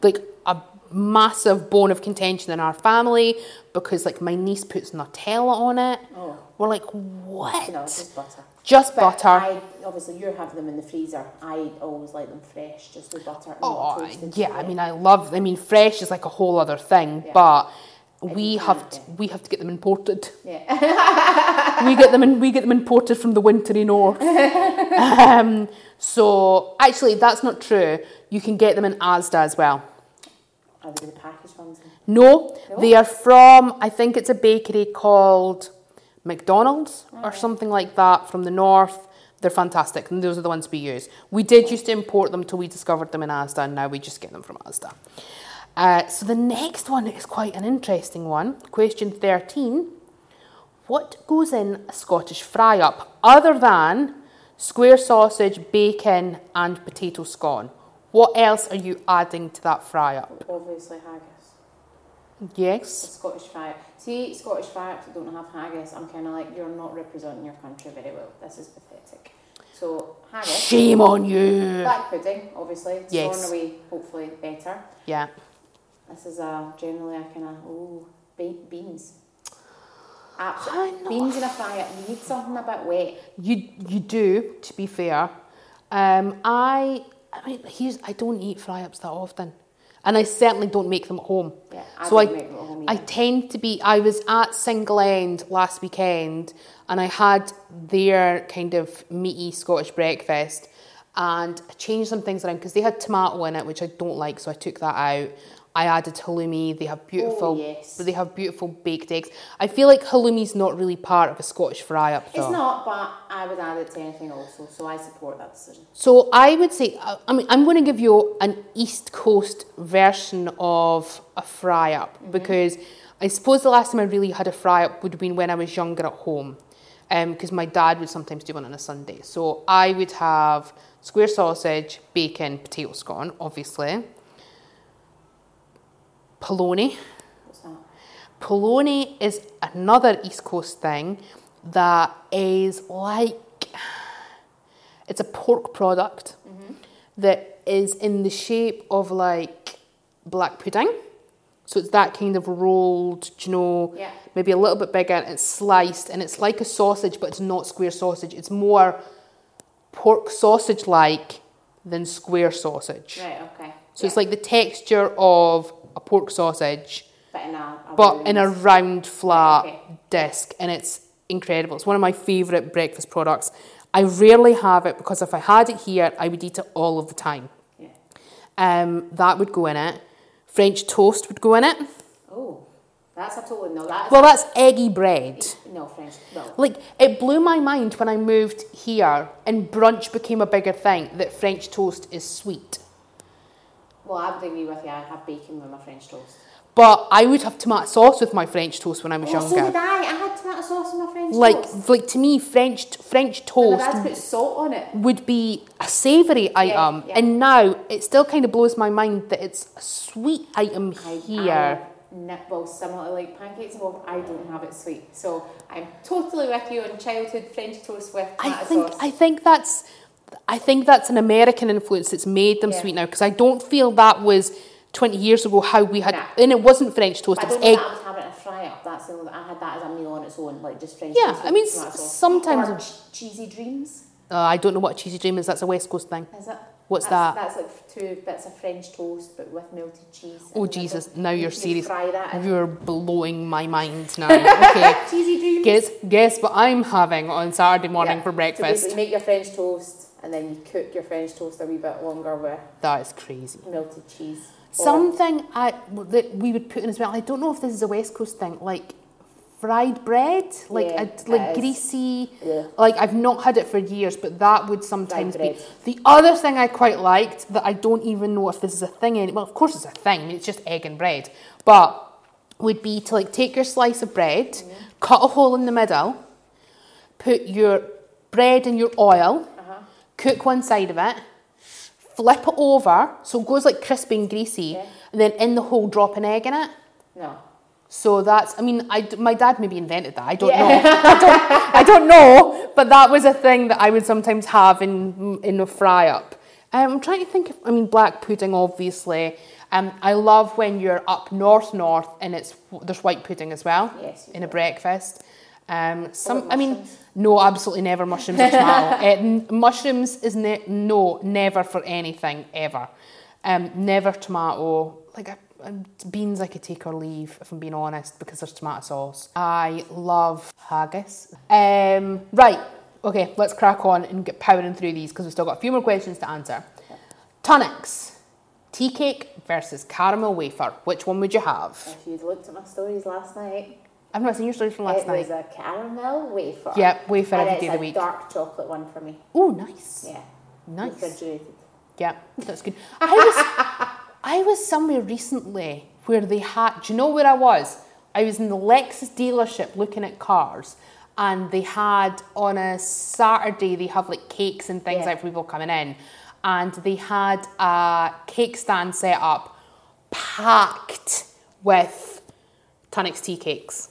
like a massive bone of contention in our family because like my niece puts Nutella on it. Oh. We're like, what? No, just butter. Just But butter. I, obviously, you have them in the freezer. I always like them fresh, just with butter and Oh, yeah. I mean, I love. I mean, fresh is like a whole other thing, Yeah. but we have to, we have to get them imported. yeah. we get them in, we get them imported from the wintry north. um, so actually, that's not true. You can get them in Asda as well. Are they the packaged ones? No, No? they are from, I think it's a bakery called McDonald's or something like that from the north. They're fantastic, and those are the ones we use. We did used to import them till we discovered them in Asda, and now we just get them from Asda. Uh, so the next one is quite an interesting one. Question 13 What goes in a Scottish fry up other than square sausage, bacon, and potato scone? What else are you adding to that fry up? Obviously, haggis. Yes. Scottish fry. See, Scottish fry ups that don't have haggis, I'm kind of like, you're not representing your country very well. This is pathetic. So haggis, Shame on you. black pudding, obviously. It's Yes. Thrown away, hopefully better. Yeah. This is a generally a kind of oh be- beans. Absolutely. Beans in a fry up. You need something a bit wet. You you do, to be fair. Um, I I mean, here's I don't eat fry ups that often, and I certainly don't make them at home. Yeah, I so I don't make them at home I tend to be. I was at Single End last weekend, and I had their kind of meaty Scottish breakfast, and I changed some things around because they had tomato in it, which I don't like, so I took that out. I added halloumi. They have beautiful. Oh, yes. They have beautiful baked eggs. I feel like halloumi's not really part of a Scottish fry up. It's not, but I would add it to anything also. So I support that decision. So I would say, uh, I mean, I'm going to give you an East Coast version of a fry up because I suppose the last time I really had a fry up would have been when I was younger at home, because my dad would sometimes do one on a Sunday. So I would have square sausage, bacon, potato scone, obviously, polony. What's that? Polony is another East Coast thing that is like it's a pork product that is in the shape of like black pudding. So it's that kind of rolled, you know, Yeah. maybe a little bit bigger. and It's sliced and it's like a sausage, but it's not square sausage. It's more pork sausage like than square sausage. Right. Okay. So it's like the texture of a pork sausage but in a, a but in a round- round flat Okay. disc and it's incredible it's one of my favourite breakfast products i rarely have it because if i had it here i would eat it all of the time Yeah. um, that would go in it french toast would go in it Oh, that's a total no. That's well that's eggy bread no French. No. like it blew my mind when i moved here and brunch became a bigger thing that french toast is sweet Well, I would agree with you. I have bacon with my French toast. but i would have tomato sauce with my french toast when i was Oh, so younger did I. I had tomato sauce in my French like toast. like to me french french toast my dad's put salt on it. would be a savoury item, yeah. and now it still kind of blows my mind that it's a sweet item I, here. I, well, similar like pancakes and all, I don't have it sweet. So I'm totally with you on childhood French toast with I, think sauce. I think that's I think that's an American influence that's made them Yeah. sweet now because I don't feel that was twenty years ago how we had, Nah. and it wasn't French toast. But It was egg. I would have a fry up. That's the I had that as a meal on its own, like just French Yeah, I mean, tomato s- sauce. sometimes- ch- cheesy dreams. Uh, I don't know what a cheesy dream is. That's a West Coast thing. Is it? What's that's, that? That's like two bits of French toast, but with melted cheese. Oh Jesus! Now You- you're you serious. You're blowing my mind now. Okay. cheesy dreams. guess guess what I'm having on Saturday morning Yeah. for So breakfast. basically, make your French toast, and then you cook your French toast a wee bit longer with that is crazy. melted cheese. Something I that we would put in as well. I don't know if this is a West Coast thing, like fried bread, like Yeah, a, like greasy. Yeah. Like I've not had it for years, but that would sometimes be. The other thing I quite liked that I don't even know if this is a thing. Any, well, of course it's a thing. I mean, it's just egg and bread, but would be to like take your slice of bread, Mm-hmm. cut a hole in the middle, put your bread in your oil. Cook one side of it, flip it over so it goes like crispy and greasy, and then in the hole drop an egg in it. No. So that's, I mean, I, my dad maybe invented that. I don't Yeah. know. I don't, I don't know. But that was a thing that I would sometimes have in in a fry up. Um, I'm trying to think. Of, I mean, black pudding, obviously. Um, I love when you're up north, north, and it's there's white pudding as well Yes, in a breakfast. Um, some, I mean? No, absolutely never mushrooms or tomato. Uh, mushrooms is ne- no, never for anything ever. Um, never tomato. Like I, um, beans, I could take or leave if I'm being honest because there's tomato sauce. I love haggis. Um, right, okay, let's crack on and get powering through these because we've still got a few more questions to answer. Tunnock's, tea cake versus caramel wafer. Which one would you have? If you'd looked at my stories last night, I've not seen your story from last it night. was a caramel wafer. Yep, wafer every day of the a week. dark chocolate one for me. Oh, nice. Yeah. Nice. Refrigerated. Yeah, that's good. I was I was somewhere recently where they had. Do you know where I was? I was in the Lexus dealership looking at cars, and they had on a Saturday they have like cakes and things Yeah. like for people coming in, and they had a cake stand set up, packed with Tunnock's tea cakes.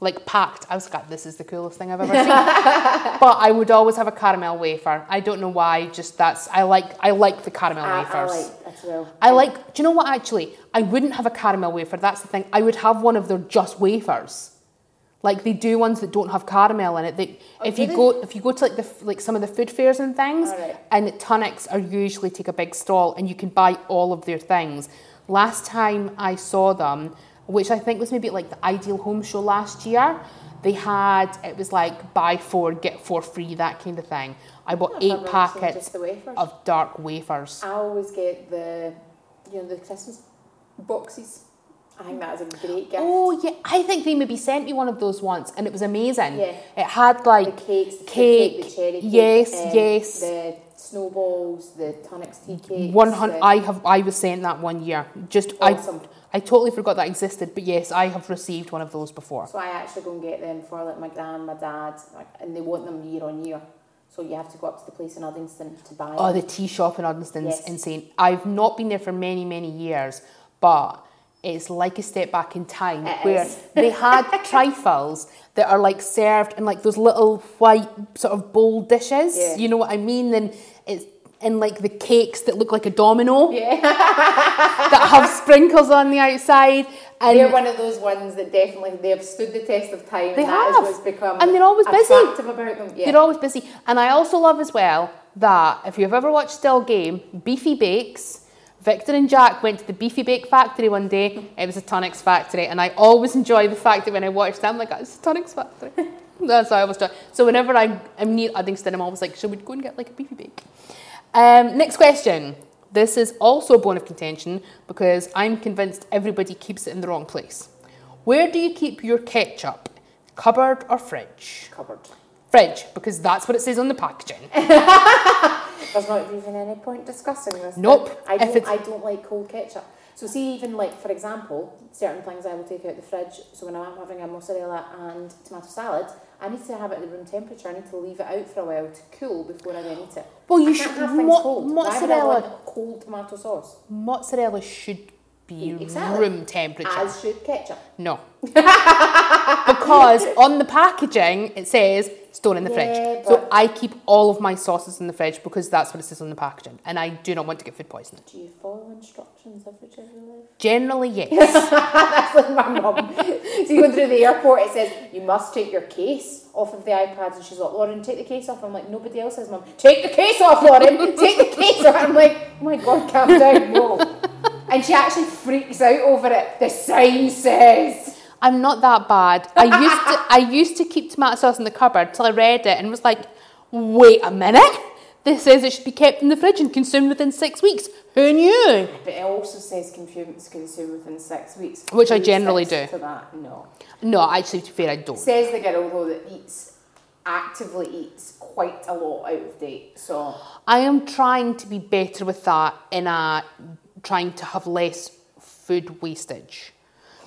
Like packed. I was like, this is the coolest thing I've ever seen. but I would always have a caramel wafer. I don't know why. Just that's I like I like the caramel ah, I, I wafers. like as well. I like. Do you know what? Actually, I wouldn't have a caramel wafer. That's the thing. I would have one of their just wafers. Like they do ones that don't have caramel in it. They, oh, if you they? go, if you go to like the like some of the food fairs and things, Alright. and Tunnocks are usually take a big stall, and you can buy all of their things. Last time I saw them, which I think was maybe like the Ideal Home Show last year, they had it was like buy four get four free that kind of thing. I bought I've eight packets the of dark wafers. I always get the, you know, the Christmas boxes. I think that is a great gift. Oh yeah, I think they maybe sent me one of those once, and it was amazing. Yeah. It had the like cakes, the cake, cake, the cherry cake, yes, um, yes. the snowballs, the Tunnock's tea cakes. one hundred. I have. I was sent that one year. Just Awesome. I. I totally forgot that existed, but yes, I have received one of those before. So I actually go and get them for like my gran, my dad, and they want them year on year. So you have to go up to the place in Uddingston to buy Oh, them. the tea shop in Uddingston's Yes. insane. I've not been there for many, many years, but it's like a step back in time It where they had trifles that are like served in like those little white sort of bowl dishes. Yeah. You know what I mean? And it's and like the cakes that look like a domino Yeah, that have sprinkles on the outside. And they're one of those ones that definitely they have stood the test of time. They and that is have. what's become And they're always busy. about them. Yeah. They're always busy. And I also love as well that if you've ever watched Still Game, Beefy Bakes, Victor and Jack went to the Beefy Bake factory one day. It was a Tunnock's factory. And I always enjoy the fact that when I watch them, I'm like, "Oh, it's a Tunnock's factory. That's how I always do. So whenever I'm, I'm near Uddingston, I'm always like, should we go and get like a Beefy Bake? Um, next question. This is also a bone of contention because I'm convinced everybody keeps it in the wrong place. Where do you keep your ketchup? Cupboard or fridge? Cupboard. Fridge, because that's what it says on the packaging. There's not even any point discussing this. Nope. I don't. I don't like cold ketchup. So see, even like for example, certain things I will take out the fridge. So when I'm having a mozzarella and tomato salad, I need to have it at room temperature. I need to leave it out for a while to cool before I then eat it. Well, you should have things mo- cold. Why would I mozzarella. cold tomato sauce? Mozzarella should be Exactly. room temperature. As should ketchup. no, because on the packaging it says store in the Yeah, fridge. So I keep all of my sauces in the fridge because that's what it says on the packaging, and I do not want to get food poisoning. Do you follow instructions every your life? Generally, yes. That's like my mum. so you go through the airport, it says you must take your case off of the iPads, and she's like, Lauren, take the case off. I'm like, nobody else says, mum, take the case off, Lauren, take the case off. I'm like, oh my god, calm down, no. And she actually freaks out over it. The sign says. I'm not that bad. I used to I used to keep tomato sauce in the cupboard till I read it and was like, wait a minute. This says it should be kept in the fridge and consumed within six weeks. Who knew? But it also says consume, consume within six weeks. Which I generally do. To that? No. No, actually, to be fair, I don't. Says the girl though that eats, actively eats quite a lot out of date. So I am trying to be better with that in a trying to have less food wastage.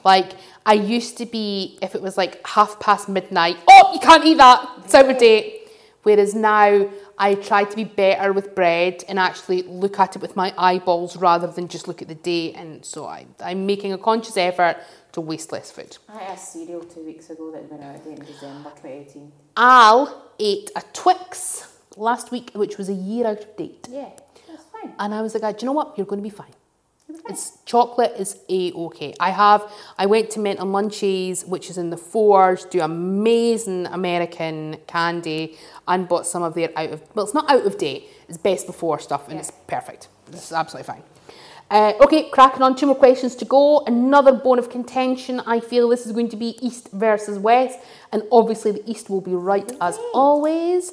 Like I used to be, if it was like half past midnight, oh, you can't eat that, it's out of date. Whereas now I try to be better with bread and actually look at it with my eyeballs rather than just look at the date. And so I, I'm making a conscious effort to waste less food. I had a cereal two weeks ago that been out of date in December 2018. Al ate a Twix last week, which was a year out of date. Yeah, that's fine. And I was like, do you know what? You're going to be fine. It's chocolate is a okay. I have. I went to Mint Munchies, which is in the fours, do amazing American candy, and bought some of their out of. Well, it's not out of date. It's best before stuff, and Yeah. it's perfect. It's absolutely fine. Uh, okay, cracking on. Two more questions to go. Another bone of contention. I feel this is going to be East versus West, and obviously the East will be right as always.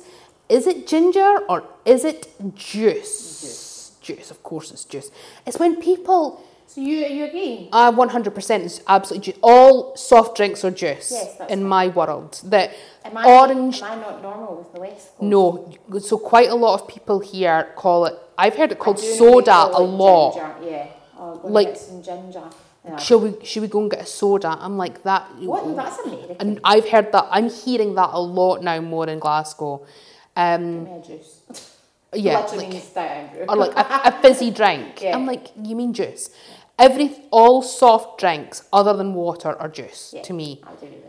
Is it ginger or is it juice? Juice. Of course, it's juice. It's when people. So you you agree? Uh, 100% is absolutely juice. All soft drinks are juice Yes, in my world. That Am I, orange. Am I not normal with the West Coast? No, so quite a lot of people here call it. I've heard it called do know they soda a lot. Ginger, yeah. Oh, Like- some ginger. Yeah. Should we should we go and get a soda? I'm like that. What? No, that's American. And I've heard that. I'm hearing that a lot now more in Glasgow. Um, Give me a juice. yeah, like, means Diet Andrew. or like a, a fizzy drink. Yeah. I'm like, you mean juice? Every all soft drinks other than water are juice Yeah, to me. Agree with you.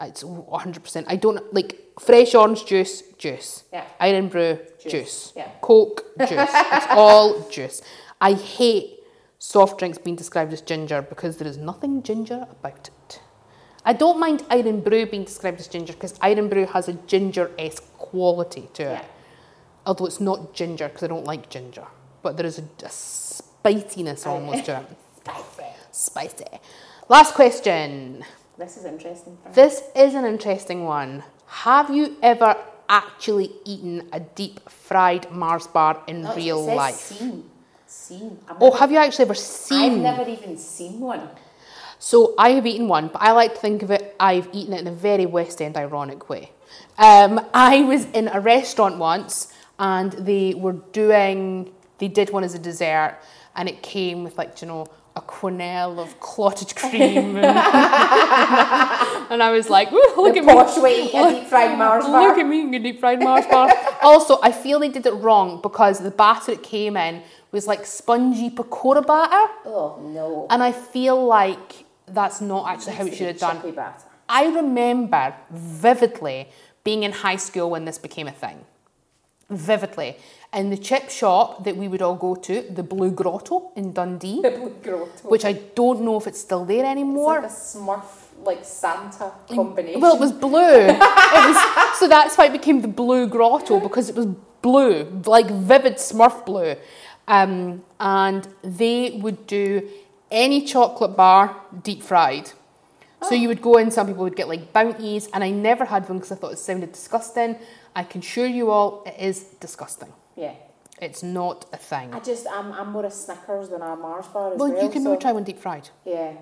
Uh, it's 100%. I don't like fresh orange juice, juice. Yeah. Irn-Bru, Juice, juice. yeah. Coke, juice. it's all juice. I hate soft drinks being described as ginger because there is nothing ginger about it. I don't mind Irn-Bru being described as ginger because Irn-Bru has a ginger esque quality to it. Although it's not ginger because I don't like ginger. But there is a, a spiciness almost to it. Spicy. Spicy. Last question. This is interesting. This is an interesting one. Have you ever actually eaten a deep fried Mars bar in No, real life? Seen. Seen. I've Oh, never- have you actually ever seen? I've never even seen one. So I have eaten one, but I like to think of it, I've eaten it in a very West End ironic way. Um, I was in a restaurant once and they were doing, they did one as a dessert and it came with like, you know, a quenelle of clotted cream. And, and I was like, look the at me. posh way to deep fried Mars bar. Look at me, a deep fried Mars bar. also, I feel they did it wrong because the batter it came in was like spongy pakora batter. Oh no. And I feel like that's not actually how it should have done. Batter. I remember vividly being in high school when this became a thing. Vividly. In the chip shop that we would all go to, the Blue Grotto in Dundee, The blue grotto. which I don't know if it's still there anymore. It's like a Smurf, like Santa combination. Well, it was blue. it was, so that's why it became the Blue Grotto because it was blue, like vivid Smurf blue. Um, and they would do any chocolate bar deep fried. So you would go in, some people would get like bounties, and I never had one because I thought it sounded disgusting. I can assure you all, it is disgusting. Yeah. It's not a thing. I just, I'm, I'm more a Snickers than a Mars bar as Well, well. you can so, maybe try one deep fried. Yeah.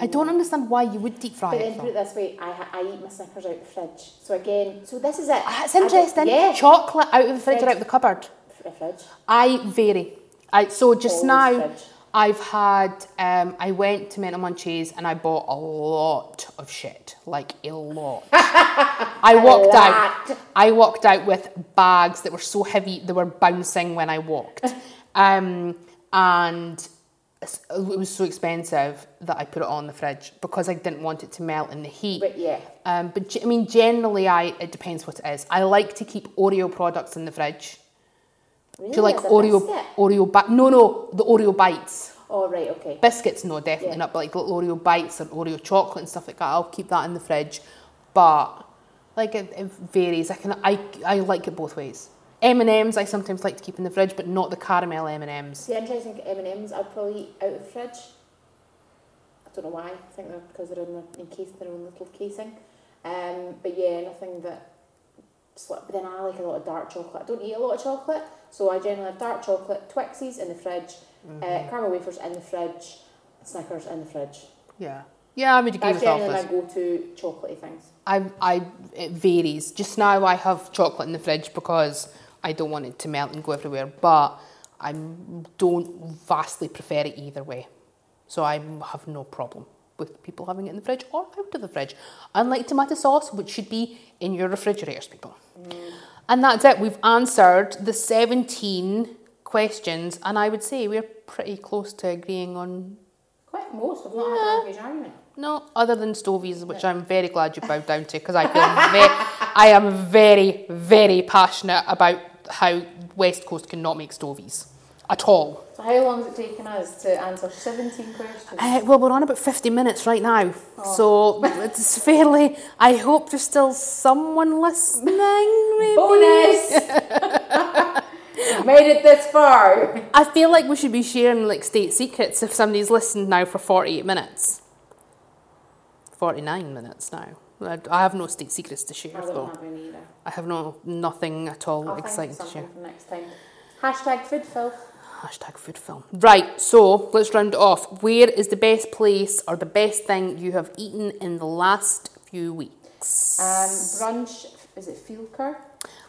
I don't understand why you would deep fry But it. then put it though. this way, I, ha- I eat my Snickers out of the fridge. So again, so this is it. Ah, That's I don't- interesting. yeah. Chocolate out of the fridge or Fridge. out of the cupboard. The fridge. I vary. I so just Always now fridge. I've had um, I went to Mental Munchies and I bought a lot of shit, like a lot. I walked out. I walked out with bags that were so heavy they were bouncing when I walked, um, and it was so expensive that I put it on the fridge because I didn't want it to melt in the heat. But yeah. Um, but I mean, generally, I it depends what it is. I like to keep Oreo products in the fridge. Really? Do you like Oreo? Oreo bi- No, no, the Oreo bites. Oh, right, okay. Biscuits, no, definitely Yeah. not. But like little Oreo bites or Oreo chocolate and stuff like that, I'll keep that in the fridge. But like it, it varies. I can I I like it both ways. M and M's I sometimes like to keep in the fridge, but not the caramel M and M's. The interesting M&Ms I'd probably eat out of the fridge. I don't know why. I think they're because they're in the, encased in their own little casing. Um, but yeah, nothing that. But then I like a lot of dark chocolate. I don't eat a lot of chocolate, so I generally have dark chocolate, Twixies in the fridge, Mm-hmm. uh, caramel wafers in the fridge, Snickers in the fridge. Yeah, yeah, I would agree That's with all generally this. my go-to chocolatey things. I, I, it varies. Just now I have chocolate in the fridge because I don't want it to melt and go everywhere, but I don't vastly prefer it either way. So I have no problem with people having it in the fridge or out of the fridge. Unlike tomato sauce, which should be in your refrigerators, people. And that's it. We've answered the 17 questions, and I would say we're pretty close to agreeing on Quite most. I've not had a huge argument. no, other than stovies, which I'm very glad you bowed down to because I feel very, I am very, very passionate about how West Coast cannot make stovies at all. So how long has it taken us to answer 17 questions? Uh, well, we're on about 50 minutes right now, so it's fairly. I hope there's still someone listening. Maybe. Bonus! Made it this far. I feel like we should be sharing like state secrets if somebody's listened now for 48 minutes. 49 minutes now. I I have no state secrets to share, I don't though. have any either. I have no nothing at all I'll exciting to share. for next time. Hashtag food filth. Hashtag food film. Right, so let's round it off. Where is the best place or the best thing you have eaten in the last few weeks? Um, brunch, is it Fielker?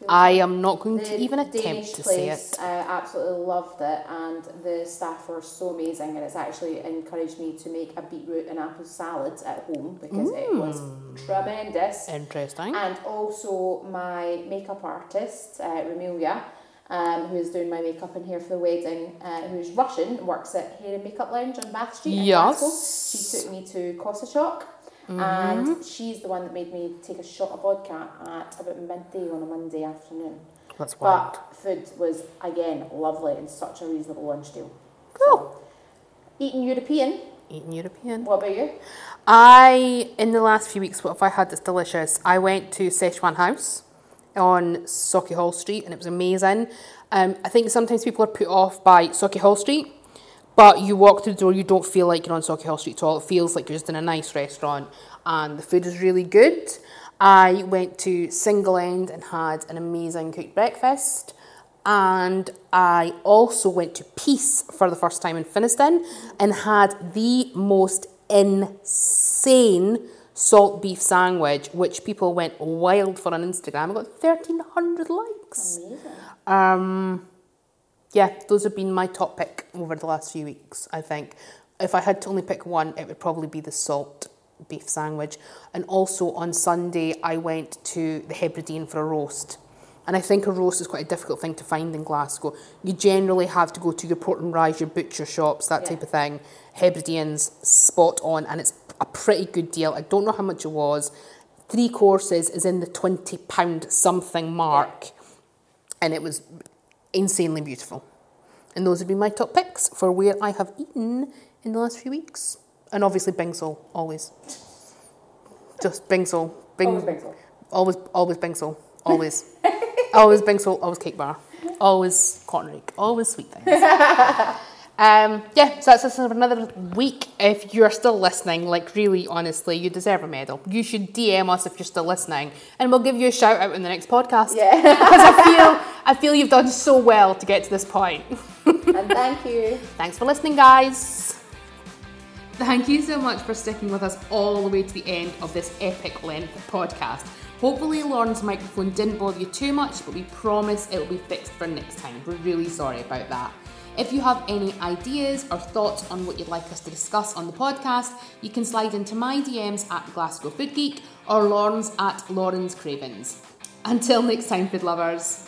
I am not going to even attempt Danish to say place, it. I absolutely loved it, and the staff were so amazing, and it's actually encouraged me to make a beetroot and apple salad at home because it was Mm. tremendous. Interesting. And also my makeup artist, uh, Remelia, um, who is doing my makeup and hair for the wedding, uh, who's Russian, works at Hair and Makeup Lounge on Bath Street in Yes. Glasgow. She took me to Kosachok and she's the one that made me take a shot of vodka at about midday on a Monday afternoon. That's wild. But food was again lovely and such a reasonable lunch deal. Cool. So, eating European. Eating European. What about you? I, in the last few weeks, what have I had that's delicious? I went to Szechuan House on Sauchiehall Street and it was amazing. Um, I think sometimes people are put off by Sauchiehall Street, but you walk through the door, you don't feel like you're on Sauchiehall Street at all. It feels like you're just in a nice restaurant and the food is really good. I went to Single End and had an amazing cooked breakfast. And I also went to Piece for the first time in Finnieston and had the most insane salt beef sandwich, which people went wild for on Instagram. I got 1,300 likes. Amazing. Um, yeah, those have been my top pick over the last few weeks, I think. If I had to only pick one, it would probably be the salt beef sandwich. And also on Sunday, I went to the Hebridean for a roast. And I think a roast is quite a difficult thing to find in Glasgow. You generally have to go to your Porter and Ryes, your butcher shops, that Yeah. type of thing. Hebridean's spot on, and it's a pretty good deal. I don't know how much it was. Three courses is in the £20 something mark, and it was insanely beautiful. And those would be my top picks for where I have eaten in the last few weeks. And obviously Bingsall, always. Just Bingsall. Bing, Always Bingsall. Always, always. Always. always Bingsall, always cake bar. Always Cottonrake. Always sweet things. Um, yeah, so that's us for another week. If you're still listening, like really honestly, you deserve a medal. You should DM us if you're still listening, and we'll give you a shout out in the next podcast. Yeah. because I feel I feel you've done so well to get to this point. and thank you. Thanks for listening, guys. Thank you so much for sticking with us all the way to the end of this epic length podcast. Hopefully, Lauren's microphone didn't bother you too much, but we promise it will be fixed for next time. We're really sorry about that. If you have any ideas or thoughts on what you'd like us to discuss on the podcast, you can slide into my DMs at Glasgow Food Geek or Lauren's at Lauren's Cravens. Until next time, food lovers.